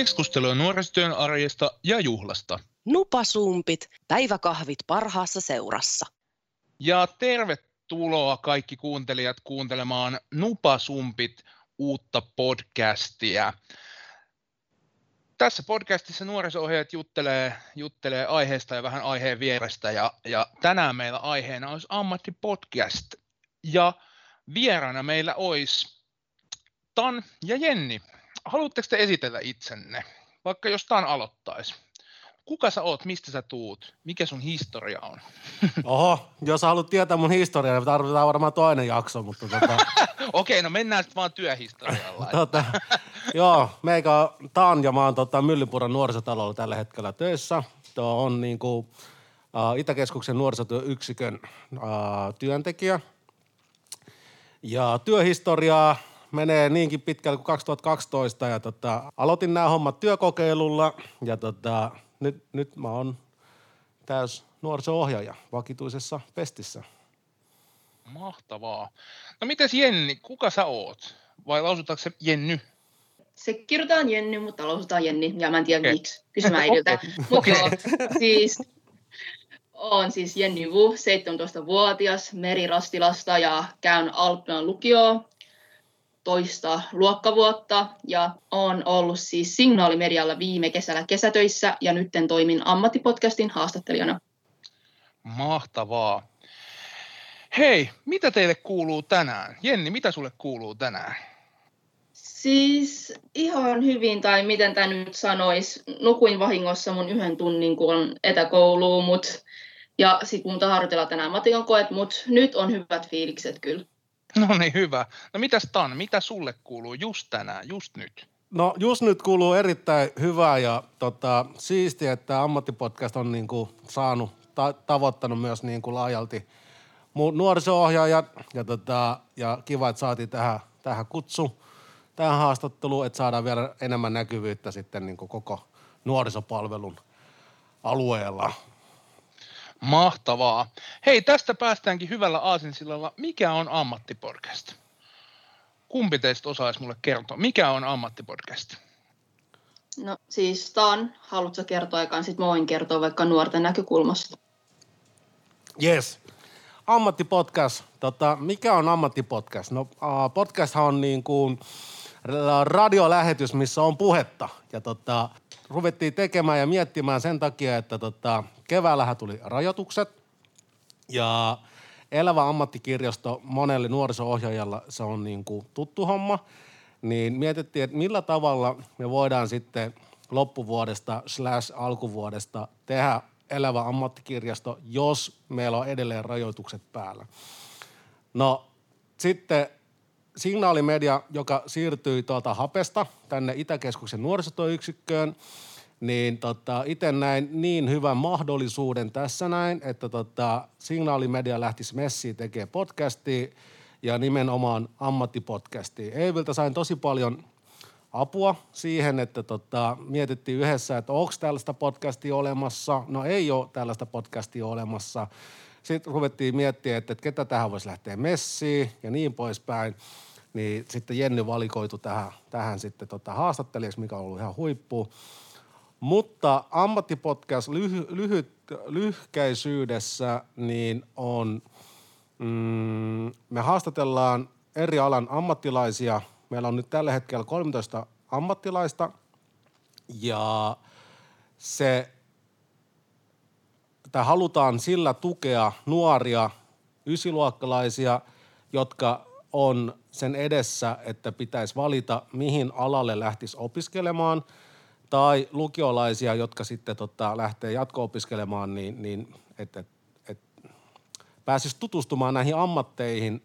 Keskustelua nuorisotyön arjesta ja juhlasta. Nupasumpit, päiväkahvit parhaassa seurassa. Ja tervetuloa kaikki kuuntelijat kuuntelemaan Nupasumpit uutta podcastia. Tässä podcastissa nuoriso-ohjaajat juttelee, juttelee aiheesta ja vähän aiheen vierestä ja, ja tänään meillä aiheena olisi ammattipodcast ja vieraana meillä olisi Tan ja Jenni. Haluatteko te esitellä itsenne? Vaikka jos Tan aloittaisi. Kuka sä oot, mistä sä tuut, mikä sun historia on? Oho, jos haluat tietää mun historiaa, niin tarvitaan varmaan toinen jakso, mutta tota... Okei, no mennään sitten vaan työhistorialla. tota, joo, meikä on Tan ja mä oon tota, Myllypuran nuorisotalolla tällä hetkellä töissä. Tuo on niinku, uh, Itäkeskuksen nuorisotyöyksikön uh, työntekijä. Ja työhistoriaa menee niinkin pitkälle kuin 2012 ja tota, aloitin nämä hommat työkokeilulla ja tota, nyt, nyt mä oon täys nuoriso-ohjaaja vakituisessa pestissä. Mahtavaa. No mites Jenni, kuka sä oot? Vai lausutaanko se Jenny? Se kirjoitetaan Jenny, mutta lausutaan Jenni, ja mä en tiedä okay. miksi. Kysy äidiltä. Mutta joo, siis on siis Jenni Wu, 17-vuotias, merirastilasta ja käyn Alppilan lukioon toista luokkavuotta ja on ollut siis Signaalimedialla viime kesällä kesätöissä ja nyt toimin ammattipodcastin haastattelijana. Mahtavaa. Hei, mitä teille kuuluu tänään? Jenni, mitä sulle kuuluu tänään? Siis ihan hyvin, tai miten tämä nyt sanoisi, nukuin vahingossa mun yhden tunnin, kun on etäkoulu, mut, ja sitten mun harjoitella tänään matikan koet, mutta nyt on hyvät fiilikset kyllä. No niin, hyvä. No mitäs Tan, mitä sulle kuuluu just tänään, just nyt? No just nyt kuuluu erittäin hyvää ja tota, siistiä, että ammattipodcast on niinku saanut, ta- tavoittanut myös niinku laajalti nuoriso-ohjaajat ja, tota, ja kiva, että saatiin tähän, tähän kutsu, tähän haastatteluun, että saadaan vielä enemmän näkyvyyttä sitten niinku koko nuorisopalvelun alueella. Mahtavaa. Hei, tästä päästäänkin hyvällä aasinsillalla. Mikä on ammattipodcast? Kumpi teistä osaisi mulle kertoa? Mikä on ammattipodcast? No siis Stan, haluatko kertoa ekaan, sitten voin kertoa vaikka nuorten näkökulmasta. Yes. Ammattipodcast. Tota, mikä on ammattipodcast? No uh, podcast on niin kuin radiolähetys, missä on puhetta. Ja tota, ruvettiin tekemään ja miettimään sen takia, että tota, keväällähän tuli rajoitukset ja elävä ammattikirjasto monelle nuoriso-ohjaajalla se on niin kuin tuttu homma, niin mietittiin, että millä tavalla me voidaan sitten loppuvuodesta slash alkuvuodesta tehdä elävä ammattikirjasto, jos meillä on edelleen rajoitukset päällä. No sitten signaalimedia, joka siirtyi tuolta Hapesta tänne Itäkeskuksen nuorisotyöyksikköön, niin tota, itse näin niin hyvän mahdollisuuden tässä näin, että tota, signaalimedia lähtisi messiin tekemään podcastia ja nimenomaan ammattipodcastia. Eiviltä sain tosi paljon apua siihen, että tota, mietittiin yhdessä, että onko tällaista podcastia olemassa. No ei ole tällaista podcastia olemassa. Sitten ruvettiin miettimään, että, että ketä tähän voisi lähteä messiin ja niin poispäin. Niin sitten Jenny valikoitu tähän, tähän sitten tota haastattelijaksi, mikä on ollut ihan huippu. Mutta ammattipodcast lyhy, lyhyt, lyhkäisyydessä niin on, mm, me haastatellaan eri alan ammattilaisia. Meillä on nyt tällä hetkellä 13 ammattilaista ja se, että halutaan sillä tukea nuoria ysiluokkalaisia, jotka on sen edessä, että pitäisi valita, mihin alalle lähtisi opiskelemaan – tai lukiolaisia, jotka sitten tota, lähtee jatko-opiskelemaan, niin, niin että et, et pääsisi tutustumaan näihin ammatteihin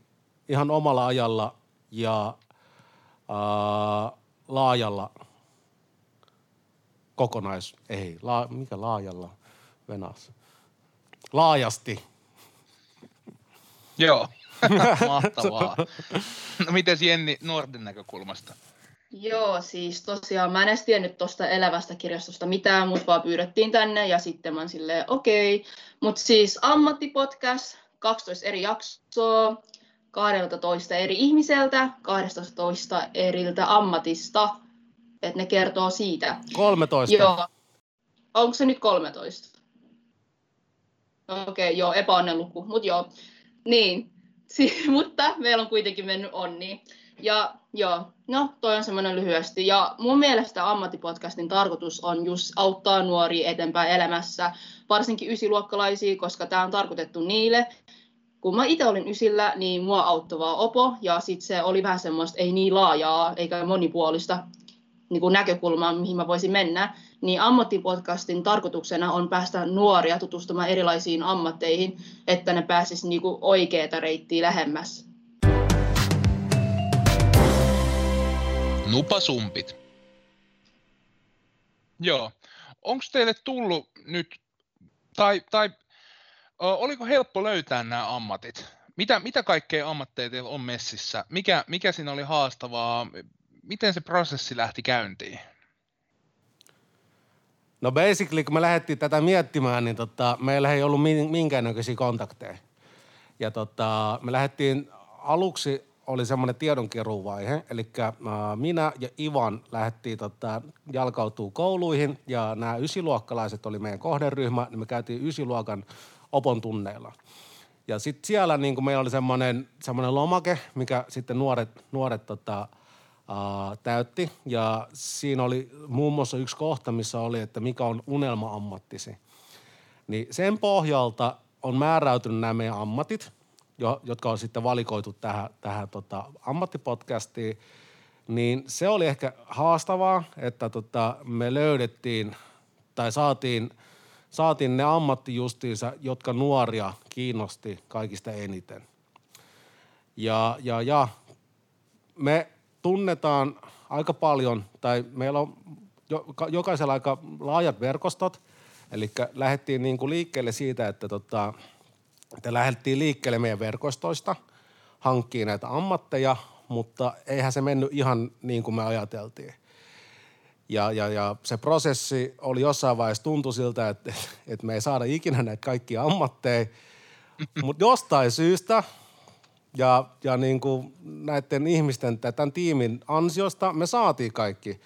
ihan omalla ajalla ja ää, laajalla kokonais... Ei, la, mikä laajalla venas? Laajasti. Joo, mahtavaa. No miten Jenni nuorten näkökulmasta? Joo, siis tosiaan mä en edes tiennyt tuosta elävästä kirjastosta mitään, mutta vaan pyydettiin tänne ja sitten mä silleen okei. Okay. Mutta siis ammattipodcast, 12 eri jaksoa, 12 eri ihmiseltä, 12 eriltä ammatista. että ne kertoo siitä. 13. Joo. Onko se nyt 13? Okei, okay, joo, epäonnen luku, mutta joo. Niin, si- mutta meillä on kuitenkin mennyt onni. Ja joo, no toi on semmoinen lyhyesti. Ja mun mielestä ammattipodcastin tarkoitus on just auttaa nuoria eteenpäin elämässä, varsinkin ysiluokkalaisia, koska tämä on tarkoitettu niille. Kun mä itse olin ysillä, niin mua auttavaa opo, ja sitten se oli vähän semmoista ei niin laajaa eikä monipuolista niin kuin näkökulmaa, mihin mä voisin mennä, niin ammattipodcastin tarkoituksena on päästä nuoria tutustumaan erilaisiin ammatteihin, että ne pääsisivät niin oikeaa reittiä lähemmäs. Nupasumpit. Joo. Onko teille tullut nyt, tai, tai oliko helppo löytää nämä ammatit? Mitä, mitä kaikkea ammatteja teillä on messissä? Mikä, mikä siinä oli haastavaa? Miten se prosessi lähti käyntiin? No basically, kun me lähdettiin tätä miettimään, niin tota, meillä ei ollut minkäännäköisiä kontakteja. Ja tota, me lähdettiin aluksi oli semmoinen tiedonkeruuvaihe, eli äh, minä ja Ivan lähdettiin tota, jalkautuu kouluihin ja nämä ysiluokkalaiset oli meidän kohderyhmä, niin me käytiin ysiluokan opon tunneilla. Ja sitten siellä niin meillä oli semmoinen, semmoinen lomake, mikä sitten nuoret, nuoret tota, täytti. Ja siinä oli muun muassa yksi kohta, missä oli, että mikä on unelma-ammattisi. Niin sen pohjalta on määräytynyt nämä meidän ammatit, jo, jotka on sitten valikoitu tähän, tähän tota, ammattipodcastiin. Niin se oli ehkä haastavaa, että tota, me löydettiin tai saatiin, saatiin ne ammattijustiinsa, jotka nuoria kiinnosti kaikista eniten. Ja, ja, ja me tunnetaan aika paljon, tai meillä on jokaisella aika laajat verkostot, eli lähdettiin niin kuin liikkeelle siitä, että, tota, että lähdettiin liikkeelle meidän verkostoista, hankkii näitä ammatteja, mutta eihän se mennyt ihan niin kuin me ajateltiin. Ja, ja, ja se prosessi oli jossain vaiheessa tuntui siltä, että, että me ei saada ikinä näitä kaikkia ammatteja, mutta jostain syystä – ja, ja niin kuin näiden ihmisten, tämän tiimin ansiosta me saatiin kaikki.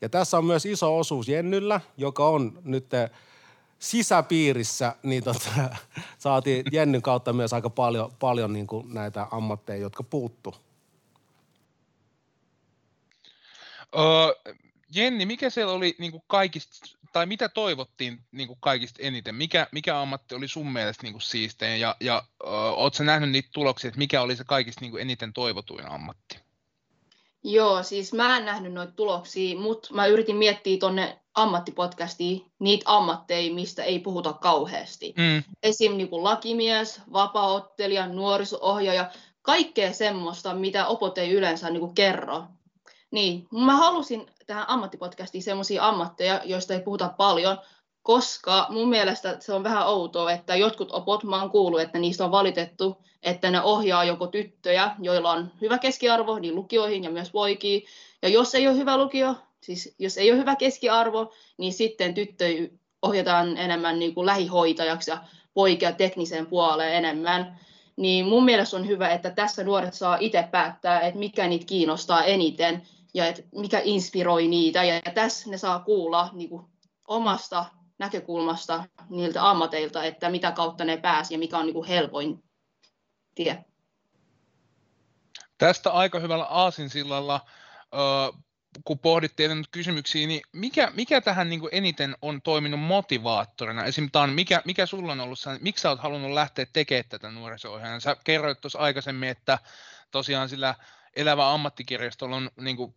Ja tässä on myös iso osuus Jennyllä, joka on nyt sisäpiirissä, niin tota, saatiin Jennyn kautta myös aika paljon, paljon niin kuin näitä ammatteja, jotka puuttu. Öö, Jenni, mikä siellä oli niin kuin kaikista, tai mitä toivottiin niin kuin kaikista eniten? Mikä, mikä ammatti oli sun mielestä niin kuin siistein? Ja, ja ootko nähnyt niitä tuloksia, että mikä oli se kaikista niin kuin eniten toivotuin ammatti? Joo, siis mä en nähnyt noita tuloksia, mutta mä yritin miettiä tuonne ammattipodcastiin niitä ammatteja, mistä ei puhuta kauheasti. Mm. Esim. Niin kuin lakimies, vapaaottelija, nuoriso-ohjaaja, kaikkea semmoista, mitä opot ei yleensä niin kuin kerro. Niin, mä halusin tähän ammattipodcastiin semmoisia ammatteja, joista ei puhuta paljon, koska mun mielestä se on vähän outoa, että jotkut opot, mä oon kuullut, että niistä on valitettu, että ne ohjaa joko tyttöjä, joilla on hyvä keskiarvo, niin lukioihin ja myös poikiin. Ja jos ei ole hyvä lukio, siis jos ei ole hyvä keskiarvo, niin sitten tyttöjä ohjataan enemmän niin kuin lähihoitajaksi ja poikia tekniseen puoleen enemmän. Niin mun mielestä on hyvä, että tässä nuoret saa itse päättää, että mikä niitä kiinnostaa eniten ja et mikä inspiroi niitä. Ja, tässä ne saa kuulla niin kuin omasta näkökulmasta niiltä ammateilta, että mitä kautta ne pääsi ja mikä on niin kuin helpoin tie. Tästä aika hyvällä aasinsillalla, kun pohdittiin nyt kysymyksiä, niin mikä, mikä tähän niin kuin eniten on toiminut motivaattorina? Esimerkiksi mikä, mikä sulla on ollut, miksi sä oot halunnut lähteä tekemään tätä nuoriso Sä kerroit tuossa aikaisemmin, että tosiaan sillä elävä ammattikirjastolla on niin kuin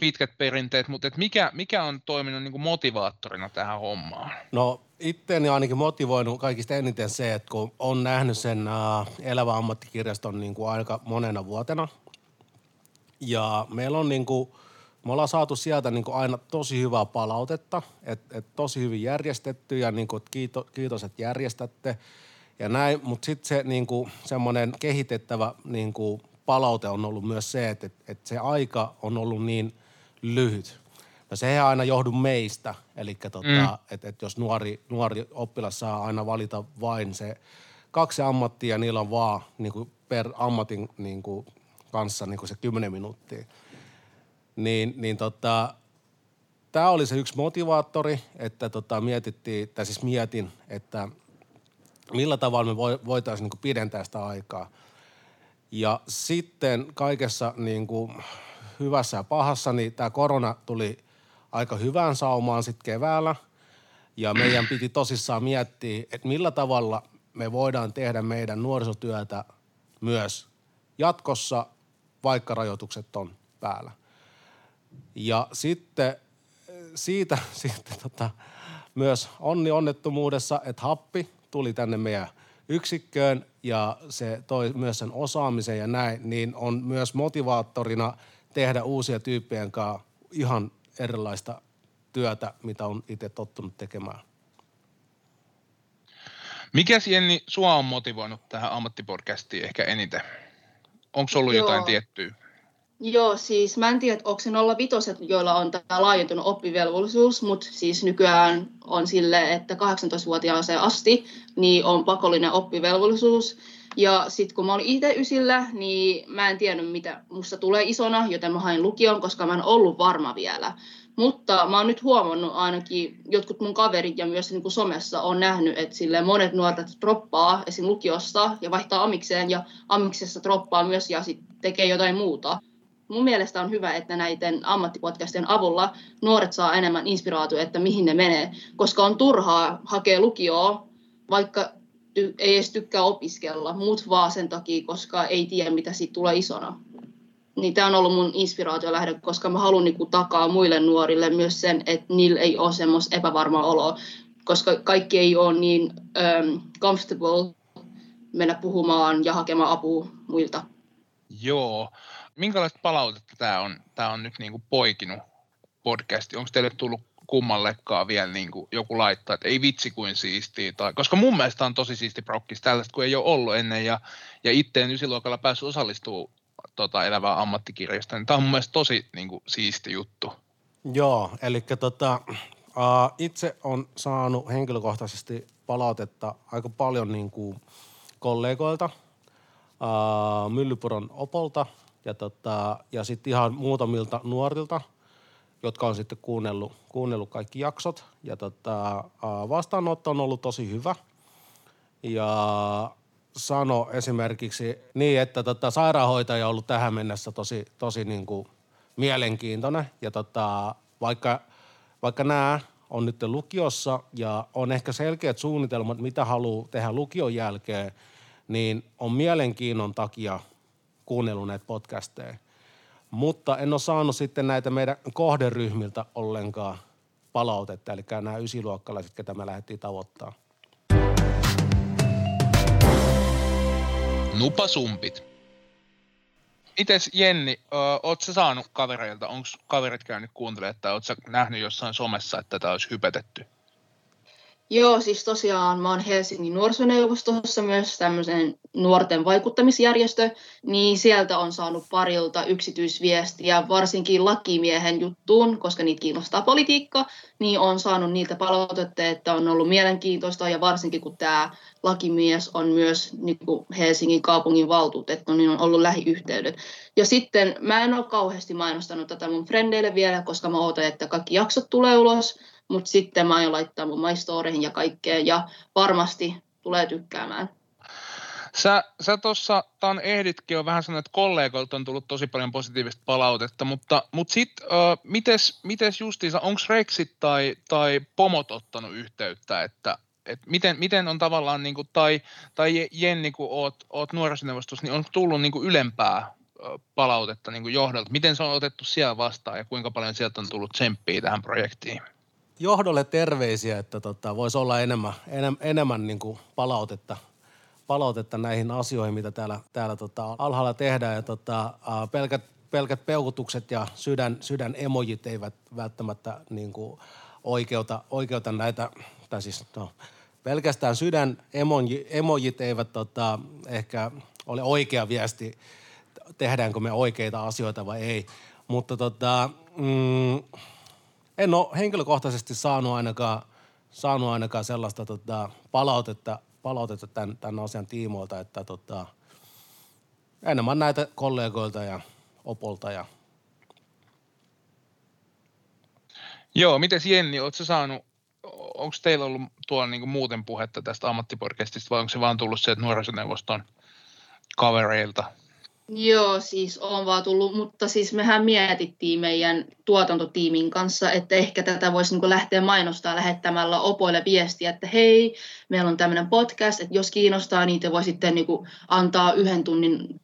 pitkät perinteet, mutta et mikä, mikä on toiminut niin kuin motivaattorina tähän hommaan? No itteeni ainakin motivoinut kaikista eniten se, että kun on nähnyt sen uh, elävä ammattikirjaston niin kuin aika monena vuotena ja meillä on niin kuin, me ollaan saatu sieltä niin kuin aina tosi hyvää palautetta, että et tosi hyvin järjestetty ja niin kuin, kiito, kiitos, että järjestätte ja näin, mutta sitten se niin kuin, semmoinen kehitettävä niin kuin, palaute on ollut myös se, että, että se aika on ollut niin lyhyt. No se ei aina johdu meistä, eli tota, mm. että, että jos nuori, nuori oppilas saa aina valita vain se kaksi ammattia, niillä on vaan niin kuin per ammatin niin kuin, kanssa niin kuin se kymmenen minuuttia. Niin, niin tota, tämä oli se yksi motivaattori, että tota, mietittiin, tai siis mietin, että millä tavalla me voitaisiin niin pidentää sitä aikaa. Ja sitten kaikessa niin kuin hyvässä ja pahassa, niin tämä korona tuli aika hyvään saumaan sitten keväällä. Ja meidän piti tosissaan miettiä, että millä tavalla me voidaan tehdä meidän nuorisotyötä myös jatkossa, vaikka rajoitukset on päällä. Ja sitten siitä sitten tota, myös onni onnettomuudessa, että happi tuli tänne meidän yksikköön ja se toi myös sen osaamisen ja näin, niin on myös motivaattorina tehdä uusia tyyppien kanssa ihan erilaista työtä, mitä on itse tottunut tekemään. Mikä Jenni sua on motivoinut tähän ammattipodcastiin ehkä eniten? Onko ollut Joo. jotain tiettyä? Joo, siis mä en tiedä, onko se 05, joilla on tämä laajentunut oppivelvollisuus, mutta siis nykyään on sille, että 18-vuotiaaseen asti niin on pakollinen oppivelvollisuus. Ja sitten kun mä olin itse ysillä, niin mä en tiennyt, mitä musta tulee isona, joten mä hain lukion, koska mä en ollut varma vielä. Mutta mä oon nyt huomannut ainakin, jotkut mun kaverit ja myös niin kuin somessa on nähnyt, että sille monet nuoret droppaa esim. lukiosta ja vaihtaa amikseen ja amiksessa droppaa myös ja sitten tekee jotain muuta mun mielestä on hyvä, että näiden ammattipodcastien avulla nuoret saa enemmän inspiraatiota, että mihin ne menee, koska on turhaa hakea lukioa, vaikka ty- ei edes tykkää opiskella, muut vaan sen takia, koska ei tiedä, mitä siitä tulee isona. Niin tämä on ollut mun inspiraatio lähde, koska mä haluan niinku takaa muille nuorille myös sen, että niillä ei ole semmoista epävarmaa oloa, koska kaikki ei ole niin um, comfortable mennä puhumaan ja hakemaan apua muilta. Joo, minkälaista palautetta tämä on, tämä on nyt niin kuin poikinut podcasti? Onko teille tullut kummallekaan vielä niin kuin joku laittaa, että ei vitsi kuin siistiä. Tai, koska mun mielestä on tosi siisti prokkis tällaista, kun ei ole ollut ennen ja, ja itse en ysiluokalla päässyt osallistumaan tota, elävää ammattikirjasta, niin tämä on mun mielestä tosi niin kuin, siisti juttu. Joo, eli tota, uh, itse on saanut henkilökohtaisesti palautetta aika paljon niin kuin kollegoilta, uh, Myllypuron Opolta – ja, tota, ja sitten ihan muutamilta nuorilta, jotka on sitten kuunnellut, kuunnellut kaikki jaksot. Ja tota, vastaanotto on ollut tosi hyvä. Ja sano esimerkiksi niin, että tota, sairaanhoitaja on ollut tähän mennessä tosi, tosi niin kuin mielenkiintoinen. Ja tota, vaikka, vaikka nämä on nyt lukiossa ja on ehkä selkeät suunnitelmat, mitä haluaa tehdä lukion jälkeen, niin on mielenkiinnon takia kuunnellut näitä podcasteja. Mutta en ole saanut sitten näitä meidän kohderyhmiltä ollenkaan palautetta, eli nämä ysiluokkalaiset, ketä me lähdettiin tavoittaa. Nupasumpit. Mites Jenni, oot sä saanut kavereilta, onko kaverit käynyt kuuntelemaan, tai oot sä nähnyt jossain somessa, että tätä olisi hypetetty? Joo, siis tosiaan mä oon Helsingin nuorisoneuvostossa myös tämmöisen nuorten vaikuttamisjärjestö, niin sieltä on saanut parilta yksityisviestiä, varsinkin lakimiehen juttuun, koska niitä kiinnostaa politiikka, niin on saanut niiltä palautetta, että on ollut mielenkiintoista ja varsinkin kun tämä lakimies on myös niin kuin Helsingin kaupungin valtuutettu, niin on ollut lähiyhteydet. Ja sitten mä en ole kauheasti mainostanut tätä mun frendeille vielä, koska mä ootan, että kaikki jaksot tulee ulos, mutta sitten mä aion laittaa mun maistoreihin ja kaikkeen ja varmasti tulee tykkäämään. Sä, sä tuossa tämän ehditkin on vähän sanoa, että kollegoilta on tullut tosi paljon positiivista palautetta, mutta, mutta sitten uh, mites, mites justiinsa, onko Rexit tai, tai Pomot ottanut yhteyttä, että et miten, miten on tavallaan, niin kuin, tai, tai Jenni, kun oot, oot nuorisoneuvostossa, niin on tullut niin kuin ylempää palautetta niin kuin johdolta. Miten se on otettu siellä vastaan ja kuinka paljon sieltä on tullut tsemppiä tähän projektiin? Johdolle terveisiä, että tota, voisi olla enemmän, enem, enemmän niin kuin palautetta, palautetta näihin asioihin, mitä täällä, täällä tota, alhaalla tehdään. Ja tota, pelkät, pelkät peukutukset ja sydän, sydän emojit eivät välttämättä niin kuin oikeuta, oikeuta näitä, tai siis no, pelkästään sydän emoji, emojit eivät tota, ehkä ole oikea viesti, tehdäänkö me oikeita asioita vai ei. Mutta tota, mm, en ole henkilökohtaisesti saanut ainakaan, saanut ainakaan sellaista tota, palautetta, palautetta tämän, tämän asian tiimoilta, että tota, enemmän näitä kollegoilta ja opolta ja Joo, miten Jenni, oletko saanut, onko teillä ollut tuolla niin muuten puhetta tästä ammattipodcastista vai onko se vaan tullut se, että nuorisoneuvoston kavereilta Joo, siis on vaan tullut, mutta siis mehän mietittiin meidän tuotantotiimin kanssa, että ehkä tätä voisi niin lähteä mainostaa lähettämällä opoille viestiä, että hei, meillä on tämmöinen podcast, että jos kiinnostaa, niin te voi sitten niin antaa yhden tunnin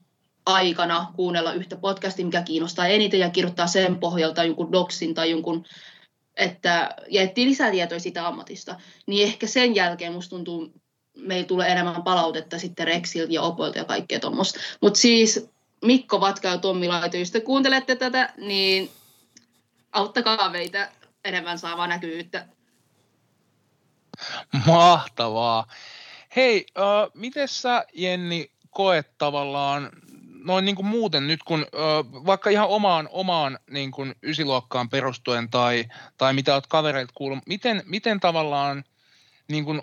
aikana kuunnella yhtä podcastia, mikä kiinnostaa eniten ja kirjoittaa sen pohjalta jonkun doksin tai jonkun, että ja etsii lisätietoja sitä ammatista. Niin ehkä sen jälkeen musta tuntuu, meillä tulee enemmän palautetta sitten Rexiltä ja Opoilta ja kaikkea tuommoista. Mutta siis Mikko Vatka ja Tommi Laito, jos te kuuntelette tätä, niin auttakaa meitä enemmän saamaan näkyvyyttä. Mahtavaa. Hei, äh, miten sä Jenni koet tavallaan noin niin kuin muuten nyt, kun äh, vaikka ihan omaan, omaan niin kuin ysiluokkaan perustuen tai, tai mitä olet kavereilta kuullut, miten, miten tavallaan niin kuin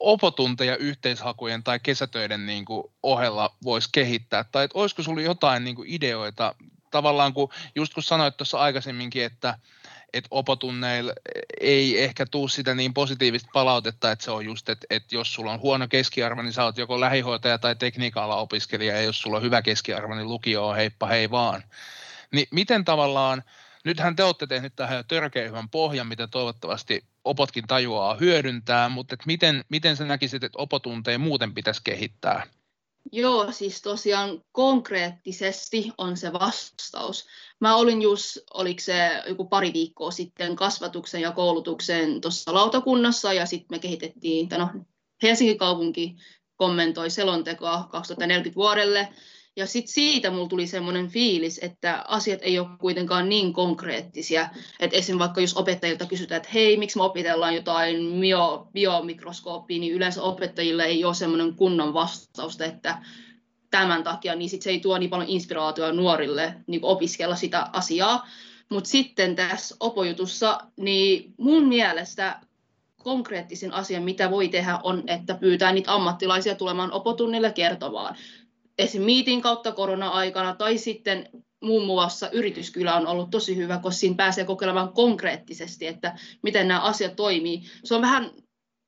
opotunteja yhteishakujen tai kesätöiden niin kuin ohella voisi kehittää? Tai että olisiko sinulla jotain niin kuin ideoita, tavallaan kun, just kun sanoit tuossa aikaisemminkin, että, että opotunneilla ei ehkä tuu sitä niin positiivista palautetta, että se on just, että, että jos sulla on huono keskiarvo, niin sä oot joko lähihoitaja tai tekniikalla opiskelija, ja jos sulla on hyvä keskiarvo, niin lukio on heippa hei vaan. Niin miten tavallaan, nythän te olette tehneet tähän jo törkeän hyvän pohjan, mitä toivottavasti opotkin tajuaa hyödyntää, mutta et miten, miten sä näkisit, että opotunteja muuten pitäisi kehittää? Joo, siis tosiaan konkreettisesti on se vastaus. Mä olin just, oliko se joku pari viikkoa sitten kasvatuksen ja koulutuksen tuossa lautakunnassa ja sitten me kehitettiin, no Helsingin kaupunki kommentoi selontekoa 2040 vuodelle ja sitten siitä mulla tuli semmoinen fiilis, että asiat ei ole kuitenkaan niin konkreettisia. Että esim. vaikka jos opettajilta kysytään, että hei, miksi me opitellaan jotain bio, biomikroskooppia, niin yleensä opettajille ei ole semmoinen kunnon vastausta, että tämän takia, niin sit se ei tuo niin paljon inspiraatioa nuorille niin opiskella sitä asiaa. Mutta sitten tässä opojutussa, niin mun mielestä konkreettisin asia, mitä voi tehdä, on, että pyytää niitä ammattilaisia tulemaan opotunnille kertomaan esim. Meetin kautta korona-aikana tai sitten muun muassa yrityskylä on ollut tosi hyvä, koska siinä pääsee kokeilemaan konkreettisesti, että miten nämä asiat toimii. Se on vähän,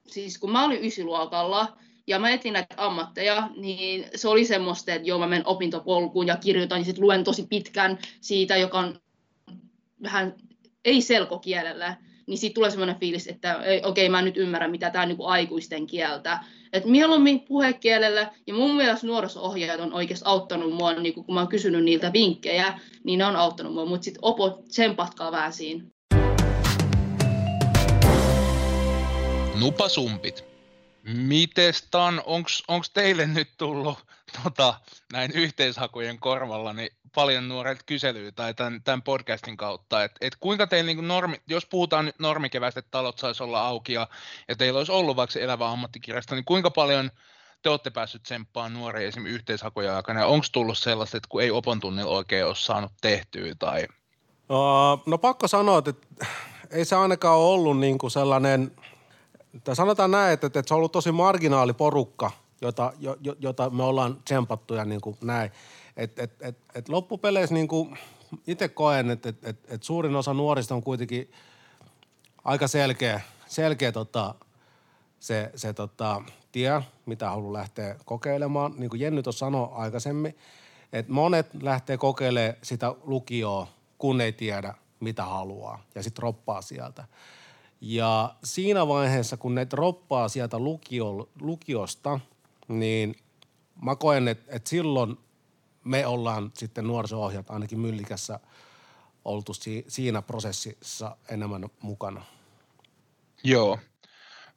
siis kun mä olin ysiluokalla ja mä etin näitä ammatteja, niin se oli semmoista, että joo mä menen opintopolkuun ja kirjoitan ja sitten luen tosi pitkän siitä, joka on vähän ei selkokielellä, niin siitä tulee semmoinen fiilis, että okei, okay, mä nyt ymmärrän, mitä tämä on niin aikuisten kieltä. Et mieluummin puhekielellä, ja mun mielestä nuoriso-ohjaajat on oikeasti auttanut mua, niin kun mä oon kysynyt niiltä vinkkejä, niin ne on auttanut mua, mutta sitten opo tsempatkaa vähän siinä. Nupasumpit. Mites Tan, onko teille nyt tullut tota, näin yhteishakujen korvalla niin paljon nuoret kyselyä tai tämän, tämän podcastin kautta, että et kuinka teillä niin normi, jos puhutaan nyt normikevästä, että talot saisi olla auki ja, ja teillä olisi ollut vaikka elävä ammattikirjasto, niin kuinka paljon te olette päässyt tsemppaan nuoria esimerkiksi yhteishakuja aikana, onko tullut sellaista, että kun ei opon tunnilla oikein ole saanut tehtyä tai? Uh, no pakko sanoa, että ei se ainakaan ollut niin kuin sellainen, tai sanotaan näin, että, että se on ollut tosi marginaaliporukka, jota, jo, jota me ollaan tsempattu ja niin kuin näin. Et, et, et, et loppupeleissä niin kuin itse koen, että et, et, et suurin osa nuorista on kuitenkin aika selkeä, selkeä tota, se, se tota, tie, mitä haluaa lähteä kokeilemaan. Niin kuin Jenny tuossa sanoi aikaisemmin, että monet lähtee kokeilemaan sitä lukioa, kun ei tiedä, mitä haluaa, ja sitten roppaa sieltä. Ja siinä vaiheessa, kun ne droppaa sieltä lukio, lukiosta, niin mä koen, että, että silloin me ollaan sitten nuoriso-ohjat ainakin Myllikässä oltu si- siinä prosessissa enemmän mukana. Joo.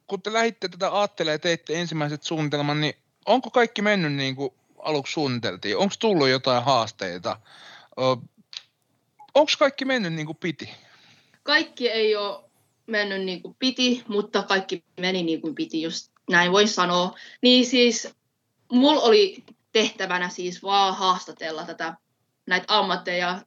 Kun te lähditte tätä aattelee ja teitte ensimmäiset suunnitelman, niin onko kaikki mennyt niin kuin aluksi suunniteltiin? Onko tullut jotain haasteita? Onko kaikki mennyt niin kuin piti? Kaikki ei ole mennyt niin kuin piti, mutta kaikki meni niin kuin piti, just näin voi sanoa. Niin siis mulla oli tehtävänä siis vaan haastatella tätä, näitä ammatteja.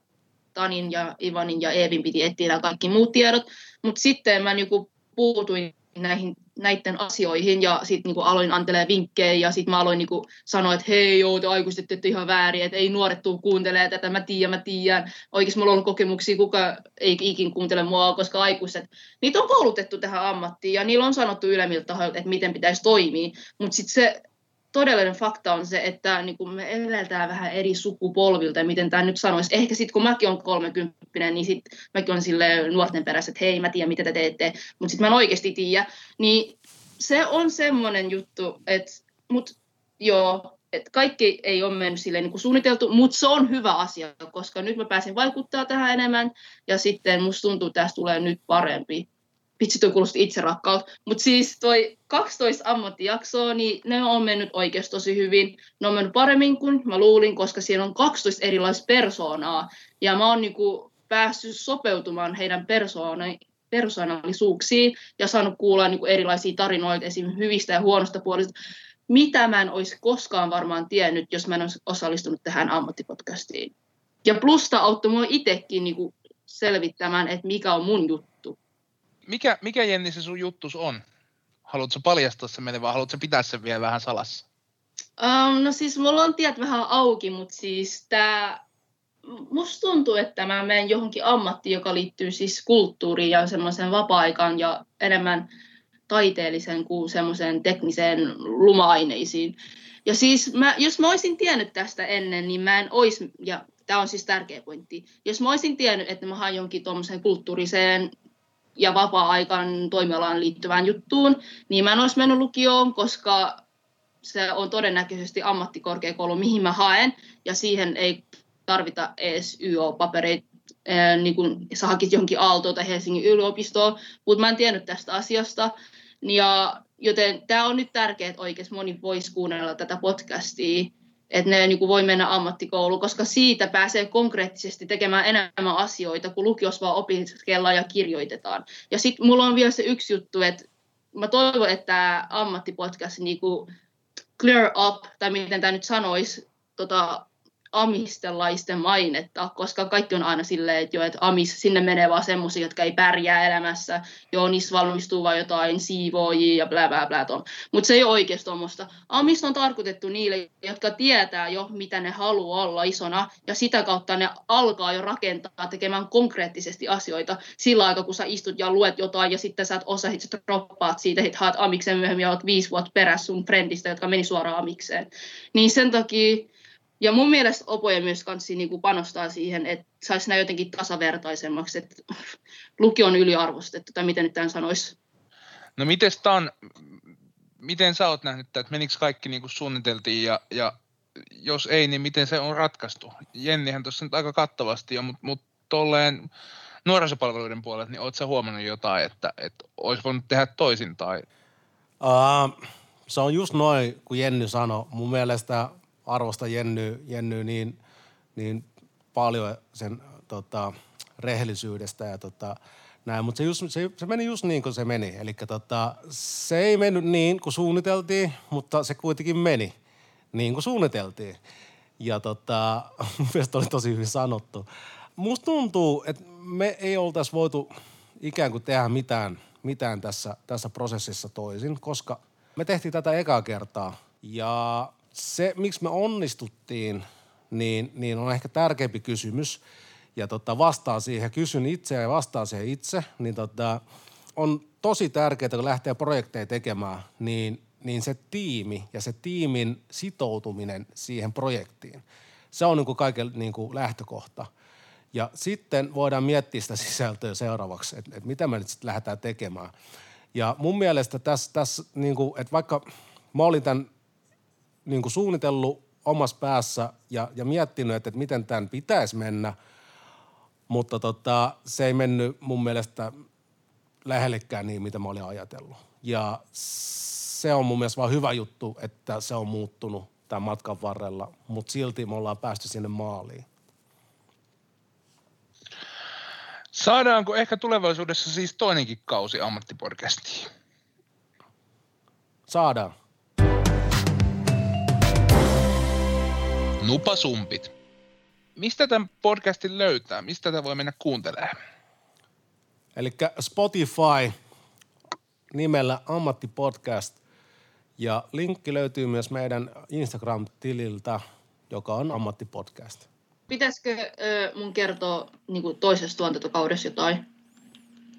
Tanin ja Ivanin ja Eevin piti etsiä kaikki muut tiedot, mutta sitten mä niinku puutuin näihin näiden asioihin ja sitten niinku aloin antelee vinkkejä ja sitten mä aloin niinku sanoa, että hei joo, te aikuiset teette ihan väärin, että ei nuoret tuu kuuntelemaan tätä, mä tiedän, mä tiedän. Oikeasti mulla on ollut kokemuksia, kuka ei ikin kuuntele mua, koska aikuiset, niitä on koulutettu tähän ammattiin ja niillä on sanottu ylemmiltä tahoilta, että miten pitäisi toimia, mutta sitten se todellinen fakta on se, että niin kuin me eletään vähän eri sukupolvilta, ja miten tämä nyt sanoisi. Ehkä sitten kun mäkin olen 30, niin sitten mäkin olen sille nuorten perässä, että hei, mä tiedän, mitä te teette, mutta sitten mä en oikeasti tiedä. Niin se on semmoinen juttu, että mut, joo, että kaikki ei ole mennyt silleen niin kuin suunniteltu, mutta se on hyvä asia, koska nyt mä pääsen vaikuttaa tähän enemmän, ja sitten musta tuntuu, että tästä tulee nyt parempi vitsi toi kuulosti itse rakkaut. Mutta siis toi 12 ammattijaksoa, niin ne on mennyt oikeasti tosi hyvin. Ne on mennyt paremmin kuin mä luulin, koska siellä on 12 erilaista persoonaa. Ja mä oon niinku päässyt sopeutumaan heidän persoona, persoonallisuuksiin ja saanut kuulla niinku erilaisia tarinoita esim. hyvistä ja huonosta puolista, mitä mä en olisi koskaan varmaan tiennyt, jos mä en olisi osallistunut tähän ammattipodcastiin. Ja plusta auttoi mua itsekin niinku selvittämään, että mikä on mun juttu mikä, mikä Jenni se sun juttus on? Haluatko paljastaa se meille vai haluatko pitää sen vielä vähän salassa? Um, no siis mulla on tiet vähän auki, mutta siis tää, musta tuntuu, että mä menen johonkin ammattiin, joka liittyy siis kulttuuriin ja semmoisen vapaa-aikaan ja enemmän taiteellisen kuin semmoisen tekniseen luma-aineisiin. Ja siis mä, jos mä olisin tiennyt tästä ennen, niin mä en olisi, ja tämä on siis tärkeä pointti, jos mä olisin tiennyt, että mä haen jonkin tuommoiseen kulttuuriseen ja vapaa-aikan toimialaan liittyvään juttuun, niin mä en olisi mennyt lukioon, koska se on todennäköisesti ammattikorkeakoulu, mihin mä haen, ja siihen ei tarvita edes YO-papereita, niin kuin sä hakit johonkin Aalto tai Helsingin yliopistoon, mutta mä en tiennyt tästä asiasta, ja joten tämä on nyt tärkeää, että oikeasti moni voisi kuunnella tätä podcastia, että ne niin kuin voi mennä ammattikouluun, koska siitä pääsee konkreettisesti tekemään enemmän asioita, kun lukios vaan opiskellaan ja kirjoitetaan. Ja sitten mulla on vielä se yksi juttu, että mä toivon, että tämä ammattipodcast niin kuin clear up, tai miten tämä nyt sanoisi, tota, amistelaisten mainetta, koska kaikki on aina silleen, että, jo, että amis, sinne menee vaan semmoisia, jotka ei pärjää elämässä, joo, niissä valmistuu vaan jotain siivoojia ja blä blä blä Mutta se ei ole oikeasti tuommoista. Amis on tarkoitettu niille, jotka tietää jo, mitä ne haluaa olla isona, ja sitä kautta ne alkaa jo rakentaa tekemään konkreettisesti asioita sillä aikaa, kun sä istut ja luet jotain, ja sitten sä et osaa, että droppaat siitä, että haet amiksen myöhemmin ja oot viisi vuotta perässä sun friendistä, jotka meni suoraan amikseen. Niin sen takia ja mun mielestä opoja myös kansi niin kuin panostaa siihen, että saisi nämä jotenkin tasavertaisemmaksi, että lukio on yliarvostettu, tai miten nyt tämän sanoisi. No miten on, miten sä oot nähnyt, että menikö kaikki niin kuin suunniteltiin, ja, ja jos ei, niin miten se on ratkaistu? Jennihän tuossa nyt aika kattavasti jo, mutta mut tolleen nuorisopalveluiden puolelta, niin ootko sä huomannut jotain, että, että olisi voinut tehdä toisin tai? Uh, se on just noin, kun Jenny sanoi. Mun mielestä arvostan Jenny, Jenny niin, niin paljon sen tota, rehellisyydestä ja tota, näin, mutta se, just, se, se, meni just niin kuin se meni. Eli tota, se ei mennyt niin kuin suunniteltiin, mutta se kuitenkin meni niin kuin suunniteltiin. Ja tota, mielestäni oli tosi hyvin sanottu. Musta tuntuu, että me ei oltaisi voitu ikään kuin tehdä mitään, mitään tässä, tässä prosessissa toisin, koska me tehtiin tätä ekaa kertaa. Ja se, miksi me onnistuttiin, niin, niin on ehkä tärkeämpi kysymys. Ja tota, vastaan siihen, kysyn itse ja vastaan siihen itse, niin tota, on tosi tärkeää, kun lähtee projekteja tekemään, niin, niin se tiimi ja se tiimin sitoutuminen siihen projektiin, se on niin kuin kaiken niin kuin lähtökohta. Ja sitten voidaan miettiä sitä sisältöä seuraavaksi, että, että mitä me nyt sitten lähdetään tekemään. Ja mun mielestä tässä, tässä niin kuin, että vaikka mä olin tämän niin kuin suunnitellut omassa päässä ja, ja miettinyt, että, että miten tämän pitäisi mennä, mutta tota, se ei mennyt mun mielestä lähellekään niin, mitä mä olin ajatellut. Ja se on mun mielestä vaan hyvä juttu, että se on muuttunut tämän matkan varrella, mutta silti me ollaan päästy sinne maaliin. Saadaanko ehkä tulevaisuudessa siis toinenkin kausi ammattipodcastiin? Saadaan. Nupasumpit. Mistä tämän podcastin löytää? Mistä tätä voi mennä kuuntelemaan? Eli Spotify, nimellä Ammattipodcast. Ja linkki löytyy myös meidän Instagram-tililtä, joka on Ammattipodcast. Pitäisikö ö, mun kertoa niin kuin toisessa tuotantokaudessa jotain?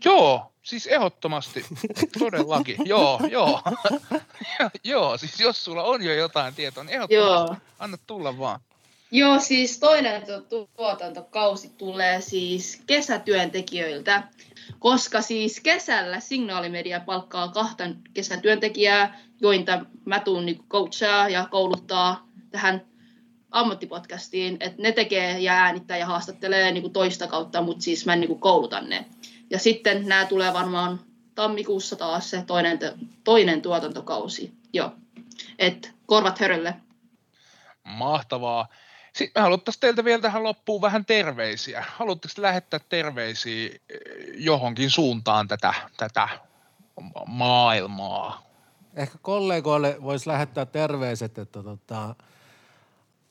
Joo, siis ehdottomasti, todellakin, joo, joo. joo, siis jos sulla on jo jotain tietoa, niin ehdottomasti, joo. anna tulla vaan. Joo, siis toinen tuotantokausi tulee siis kesätyöntekijöiltä, koska siis kesällä Signaalimedia palkkaa kahta kesätyöntekijää, joita mä tuun niin coachaa ja kouluttaa tähän ammattipodcastiin, että ne tekee ja äänittää ja haastattelee niin kuin toista kautta, mutta siis mä en niin kuin kouluta ne. Ja sitten nämä tulee varmaan tammikuussa taas se toinen, toinen tuotantokausi. Joo. Et korvat hörölle. Mahtavaa. Sitten me haluttaisiin teiltä vielä tähän loppuun vähän terveisiä. Haluatteko lähettää terveisiä eh, johonkin suuntaan tätä, tätä maailmaa? Ehkä kollegoille voisi lähettää terveiset, että tota,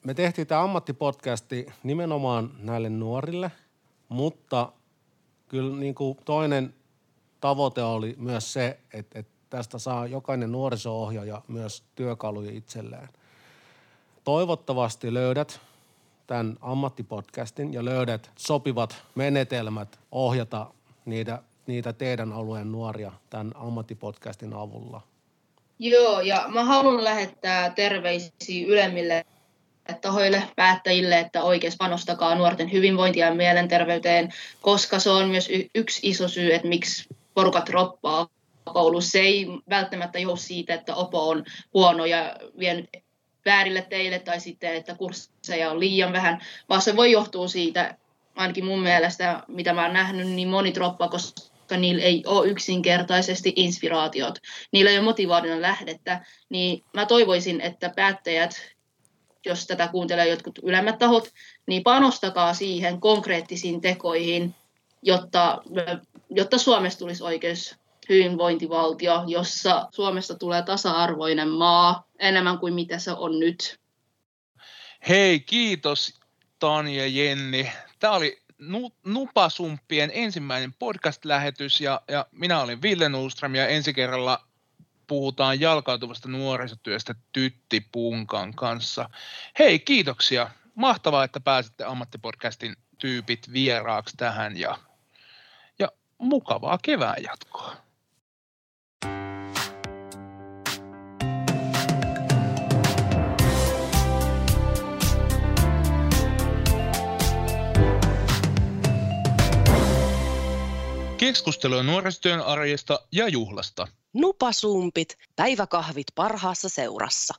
me tehtiin tämä ammattipodcasti nimenomaan näille nuorille, mutta kyllä niin kuin toinen tavoite oli myös se, että, että tästä saa jokainen nuoriso-ohjaaja myös työkaluja itselleen. Toivottavasti löydät tämän ammattipodcastin ja löydät sopivat menetelmät ohjata niitä, niitä teidän alueen nuoria tämän ammattipodcastin avulla. Joo, ja mä haluan lähettää terveisiä ylemmille tahoille, päättäjille, että oikeasti panostakaa nuorten hyvinvointia ja mielenterveyteen, koska se on myös yksi iso syy, että miksi porukat roppaa koulussa. Se ei välttämättä johdu siitä, että opo on huono ja vienyt väärille teille tai sitten, että kursseja on liian vähän, vaan se voi johtua siitä, ainakin mun mielestä, mitä mä oon nähnyt, niin moni droppa, koska niillä ei ole yksinkertaisesti inspiraatiot, niillä ei ole motivaation lähdettä, niin mä toivoisin, että päättäjät jos tätä kuuntelee jotkut ylemmät tahot, niin panostakaa siihen konkreettisiin tekoihin, jotta, jotta Suomesta tulisi oikeus hyvinvointivaltio, jossa Suomesta tulee tasa-arvoinen maa enemmän kuin mitä se on nyt. Hei, kiitos Tani ja Jenni. Tämä oli Nupasumppien ensimmäinen podcast-lähetys ja, ja minä olin Ville Nuström ja ensi kerralla puhutaan jalkautuvasta nuorisotyöstä Tytti Punkan kanssa. Hei, kiitoksia. Mahtavaa, että pääsitte ammattipodcastin tyypit vieraaksi tähän ja, ja mukavaa kevään jatkoa. Keskustelua nuorisotyön arjesta ja juhlasta. Nupasumpit, päiväkahvit parhaassa seurassa.